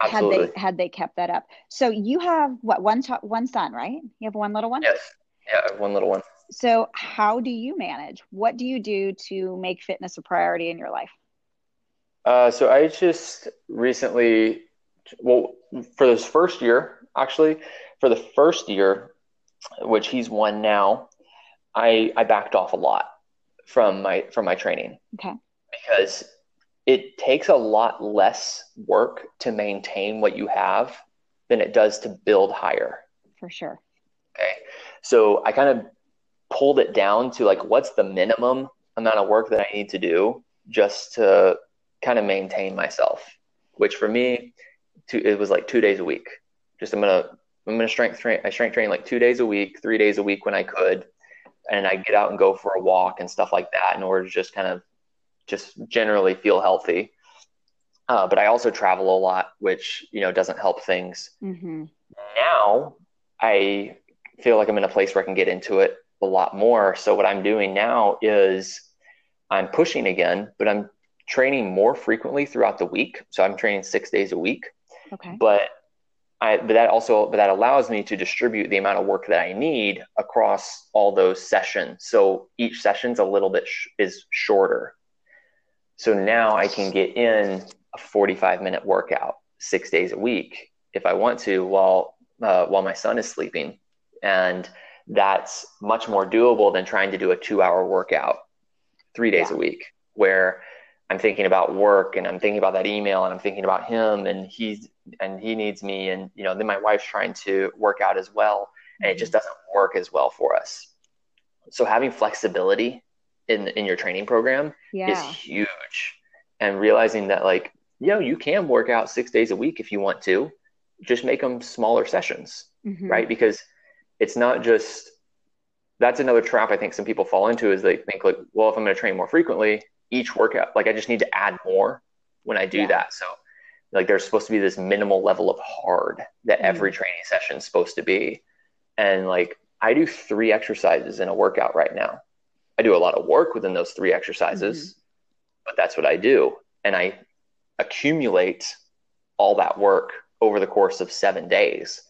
Absolutely. had they had they kept that up so you have what one ch- one son right you have one little one yes yeah, one little one. So, how do you manage? What do you do to make fitness a priority in your life? Uh, so, I just recently, well, for this first year, actually, for the first year, which he's won now, I I backed off a lot from my from my training. Okay. Because it takes a lot less work to maintain what you have than it does to build higher. For sure. Okay. So I kind of pulled it down to like, what's the minimum amount of work that I need to do just to kind of maintain myself, which for me, to, it was like two days a week. Just I'm gonna I'm gonna strength train. I strength train like two days a week, three days a week when I could, and I get out and go for a walk and stuff like that in order to just kind of just generally feel healthy. Uh, but I also travel a lot, which you know doesn't help things. Mm-hmm. Now I feel like I'm in a place where I can get into it a lot more. So what I'm doing now is I'm pushing again, but I'm training more frequently throughout the week. So I'm training six days a week. Okay. But I, but that also, but that allows me to distribute the amount of work that I need across all those sessions. So each session's a little bit sh- is shorter. So now I can get in a 45 minute workout six days a week if I want to, while uh, while my son is sleeping and that's much more doable than trying to do a two hour workout three days yeah. a week where I'm thinking about work and I'm thinking about that email and I'm thinking about him and he's and he needs me and you know then my wife's trying to work out as well and it just mm-hmm. doesn't work as well for us. So having flexibility in in your training program yeah. is huge and realizing that like you know you can work out 6 days a week if you want to just make them smaller sessions mm-hmm. right because it's not just that's another trap I think some people fall into is they think like, well, if I'm going to train more frequently, each workout, like I just need to add more when I do yeah. that. So like there's supposed to be this minimal level of hard that mm-hmm. every training session is supposed to be. And like I do three exercises in a workout right now. I do a lot of work within those three exercises, mm-hmm. but that's what I do. And I accumulate all that work over the course of seven days.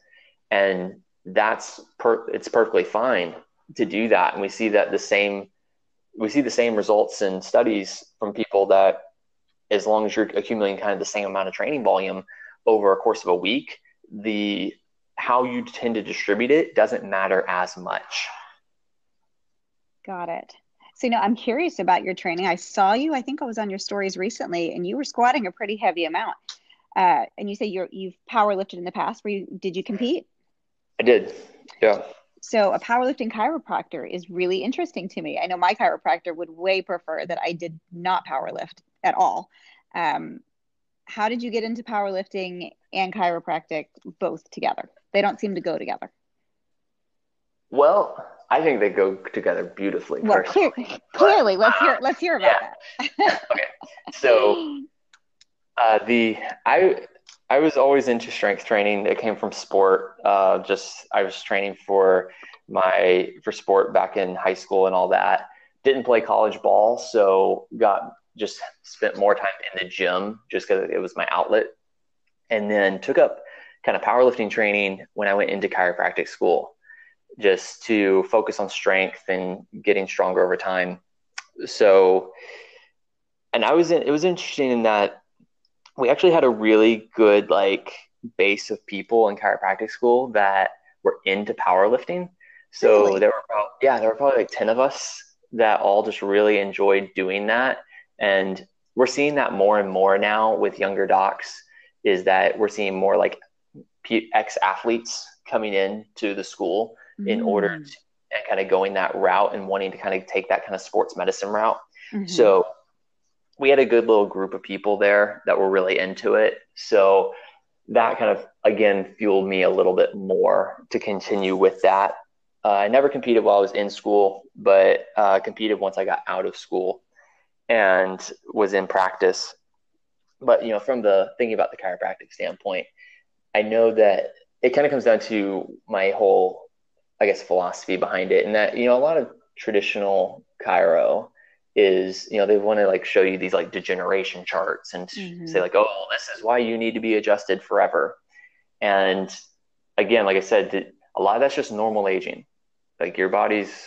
And that's per, it's perfectly fine to do that. And we see that the same, we see the same results in studies from people that as long as you're accumulating kind of the same amount of training volume over a course of a week, the how you tend to distribute it doesn't matter as much. Got it. So, you know, I'm curious about your training. I saw you, I think I was on your stories recently, and you were squatting a pretty heavy amount. Uh, and you say you're, you've power lifted in the past. Were you, did you compete? I did. Yeah. So, a powerlifting chiropractor is really interesting to me. I know my chiropractor would way prefer that I did not powerlift at all. Um, how did you get into powerlifting and chiropractic both together? They don't seem to go together. Well, I think they go together beautifully. Well, clear, clearly, let's hear let's hear about yeah. that. okay, so uh, the I I was always into strength training. It came from sport. Uh, just I was training for my for sport back in high school and all that. Didn't play college ball, so got just spent more time in the gym just because it was my outlet. And then took up kind of powerlifting training when I went into chiropractic school, just to focus on strength and getting stronger over time. So, and I was in, it was interesting in that we actually had a really good like base of people in chiropractic school that were into powerlifting. So really? there were about, yeah, there were probably like 10 of us that all just really enjoyed doing that and we're seeing that more and more now with younger docs is that we're seeing more like ex athletes coming in to the school mm-hmm. in order mm. to and kind of going that route and wanting to kind of take that kind of sports medicine route. Mm-hmm. So we had a good little group of people there that were really into it. So that kind of again fueled me a little bit more to continue with that. Uh, I never competed while I was in school, but uh, competed once I got out of school and was in practice. But you know, from the thinking about the chiropractic standpoint, I know that it kind of comes down to my whole, I guess, philosophy behind it, and that you know, a lot of traditional chiro is you know they want to like show you these like degeneration charts and mm-hmm. say like oh this is why you need to be adjusted forever and again like i said a lot of that's just normal aging like your body's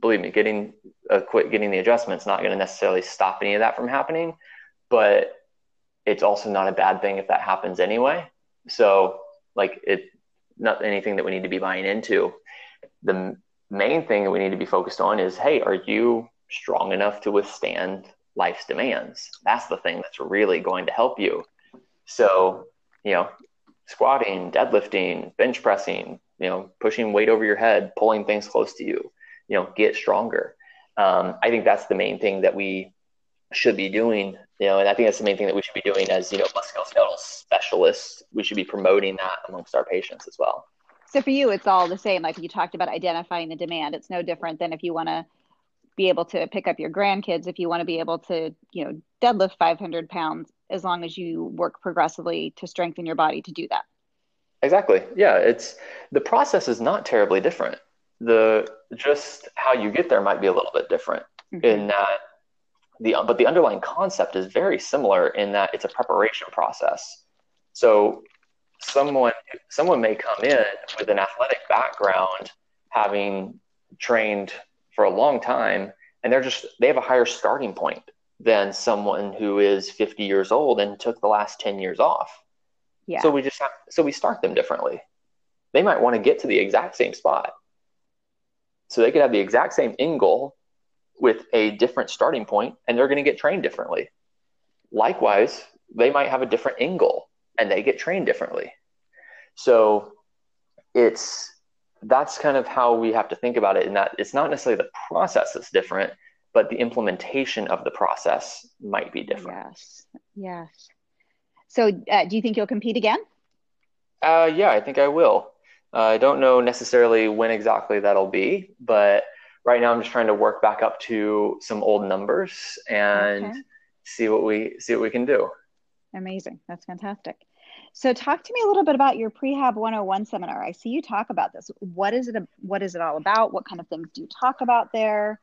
believe me, getting a quit getting the adjustments not going to necessarily stop any of that from happening, but it's also not a bad thing if that happens anyway. So like it, not anything that we need to be buying into. The main thing that we need to be focused on is, hey, are you strong enough to withstand life's demands? That's the thing that's really going to help you. So, you know, squatting, deadlifting, bench pressing, you know, pushing weight over your head, pulling things close to you, you know get stronger. Um, i think that's the main thing that we should be doing you know and i think that's the main thing that we should be doing as you know musculoskeletal specialists. We should be promoting that amongst our patients as well. So for you it's all the same. Like you talked about identifying the demand. It's no different than if you want to be able to pick up your grandkids if you want to be able to you know deadlift 500 pounds as long as you work progressively to strengthen your body to do that exactly yeah it's the process is not terribly different the just how you get there might be a little bit different mm-hmm. in that the but the underlying concept is very similar in that it's a preparation process. So someone someone may come in with an athletic background having trained for a long time and they're just they have a higher starting point than someone who is 50 years old and took the last 10 years off. Yeah. So we just have so we start them differently. They might want to get to the exact same spot so they could have the exact same end goal with a different starting point and they're going to get trained differently. Likewise, they might have a different end goal and they get trained differently. So it's that's kind of how we have to think about it in that it's not necessarily the process that's different, but the implementation of the process might be different. Yes. Yes. So uh, do you think you'll compete again? Uh, yeah, I think I will. Uh, I don't know necessarily when exactly that'll be, but right now I'm just trying to work back up to some old numbers and okay. see what we see what we can do. Amazing. That's fantastic. So talk to me a little bit about your prehab 101 seminar. I see you talk about this. What is it what is it all about? What kind of things do you talk about there?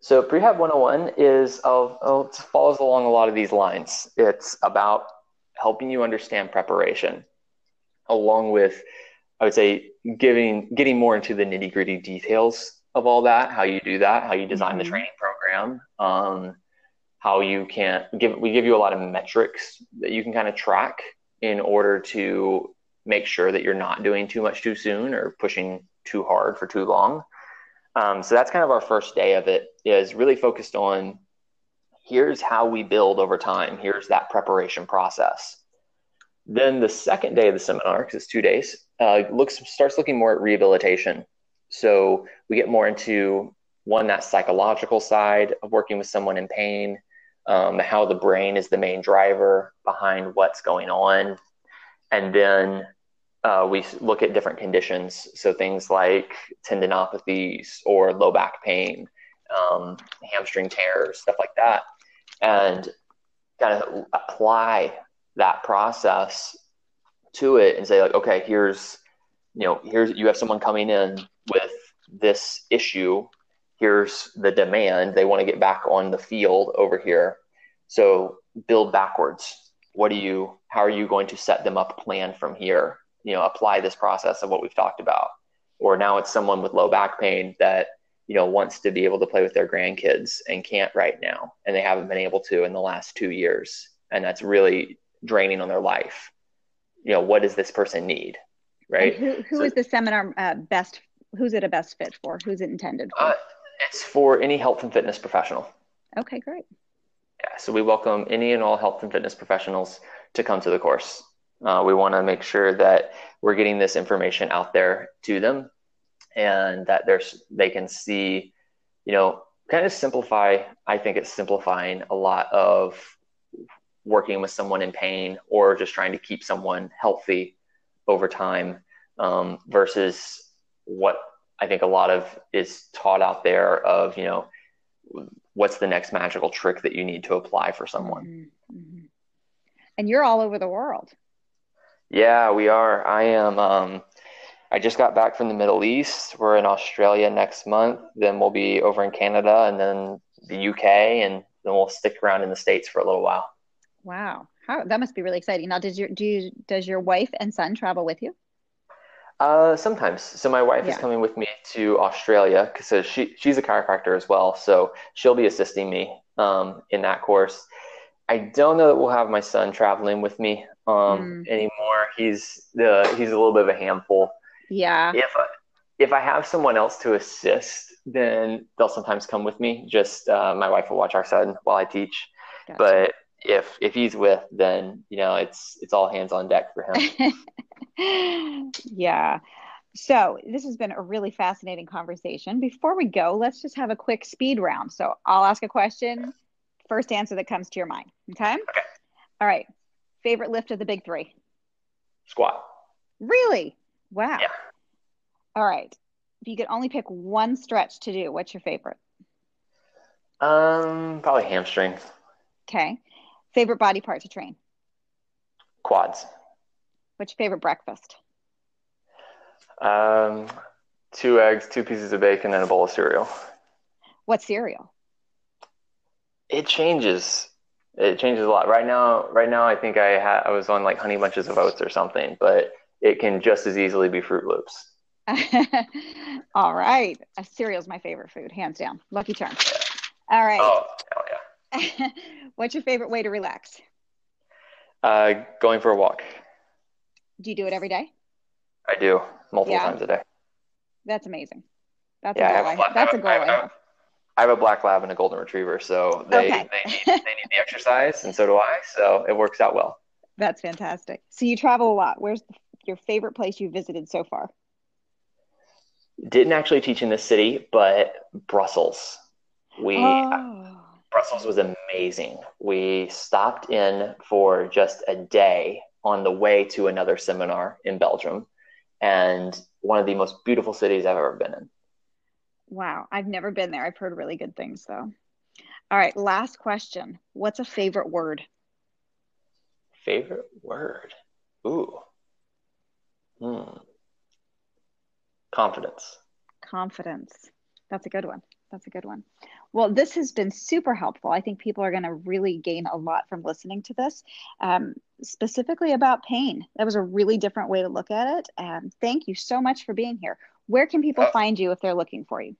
So prehab 101 is of oh, it follows along a lot of these lines. It's about helping you understand preparation along with I would say giving getting more into the nitty gritty details of all that, how you do that, how you design mm-hmm. the training program, um, how you can give we give you a lot of metrics that you can kind of track in order to make sure that you're not doing too much too soon or pushing too hard for too long. Um, so that's kind of our first day of it is really focused on here's how we build over time. Here's that preparation process. Then the second day of the seminar, because it's two days, uh, looks starts looking more at rehabilitation. So we get more into one that psychological side of working with someone in pain, um, how the brain is the main driver behind what's going on, and then uh, we look at different conditions. So things like tendinopathies or low back pain, um, hamstring tears, stuff like that, and kind of apply that process to it and say like, okay, here's, you know, here's you have someone coming in with this issue. Here's the demand. They want to get back on the field over here. So build backwards. What do you? How are you going to set them up? Plan from here you know apply this process of what we've talked about or now it's someone with low back pain that you know wants to be able to play with their grandkids and can't right now and they haven't been able to in the last two years and that's really draining on their life you know what does this person need right and who, who so, is the seminar uh, best who's it a best fit for who's it intended for uh, it's for any health and fitness professional okay great yeah so we welcome any and all health and fitness professionals to come to the course uh, we want to make sure that we're getting this information out there to them and that there's they can see, you know, kind of simplify. I think it's simplifying a lot of working with someone in pain or just trying to keep someone healthy over time um, versus what I think a lot of is taught out there of, you know, what's the next magical trick that you need to apply for someone. Mm-hmm. mm-hmm. And you're all over the world. Yeah, we are. I am. Um, I just got back from the Middle East. We're in Australia next month. Then we'll be over in Canada and then the UK, and then we'll stick around in the states for a little while. Wow, How, that must be really exciting. Now, does your do you, does your wife and son travel with you? Uh, sometimes. So my wife yeah. is coming with me to Australia because she she's a chiropractor as well. So she'll be assisting me um, in that course. I don't know that we'll have my son traveling with me um, mm. anymore. He's the he's a little bit of a handful. Yeah. If I, if I have someone else to assist, then they'll sometimes come with me. Just uh, my wife will watch our son while I teach. Gotcha. But if if he's with, then you know it's it's all hands on deck for him. yeah. So this has been a really fascinating conversation. Before we go, let's just have a quick speed round. So I'll ask a question. First answer that comes to your mind. Okay. Okay. All right. Favorite lift of the big three? Squat. Really? Wow. Yeah. All right. If you could only pick one stretch to do, what's your favorite? Um, probably hamstring. Okay. Favorite body part to train? Quads. What's your favorite breakfast? Um, two eggs, two pieces of bacon, and a bowl of cereal. What cereal? It changes it changes a lot. Right now, right now, I think I ha- I was on like Honey Bunches of Oats or something, but it can just as easily be Froot Loops. All right, a cereal is my favorite food, hands down. Lucky Charms. All right. Oh, yeah. What's your favorite way to relax? Uh, going for a walk. Do you do it every day? I do multiple yeah. times a day. That's amazing. That's yeah, a goal. I, I, that's a goal I, I have. I have a black lab and a golden retriever, so they, okay. they, need, they need the exercise, and so do I. So it works out well. That's fantastic. So you travel a lot. Where's your favorite place you've visited so far? Didn't actually teach in this city, but Brussels. We oh. Brussels was amazing. We stopped in for just a day on the way to another seminar in Belgium, and one of the most beautiful cities I've ever been in. Wow, I've never been there. I've heard really good things though. All right, last question. What's a favorite word? Favorite word? Ooh. Hmm. Confidence. Confidence. That's a good one. That's a good one. Well, this has been super helpful. I think people are going to really gain a lot from listening to this, um, specifically about pain. That was a really different way to look at it. And thank you so much for being here. Where can people uh, find you if they're looking for you?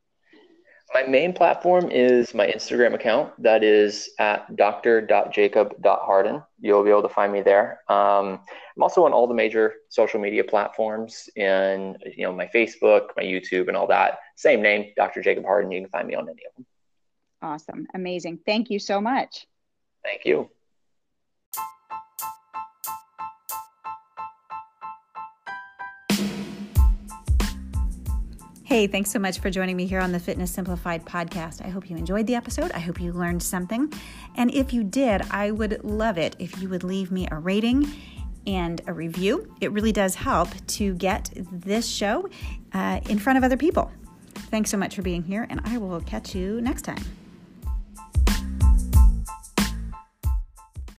My main platform is my Instagram account. That is at dr.jacob.harden. You'll be able to find me there. Um, I'm also on all the major social media platforms and you know my Facebook, my YouTube, and all that. Same name, Dr. Jacob Harden. You can find me on any of them. Awesome, amazing. Thank you so much. Thank you. Hey, thanks so much for joining me here on the Fitness Simplified podcast. I hope you enjoyed the episode. I hope you learned something. And if you did, I would love it if you would leave me a rating and a review. It really does help to get this show uh, in front of other people. Thanks so much for being here, and I will catch you next time.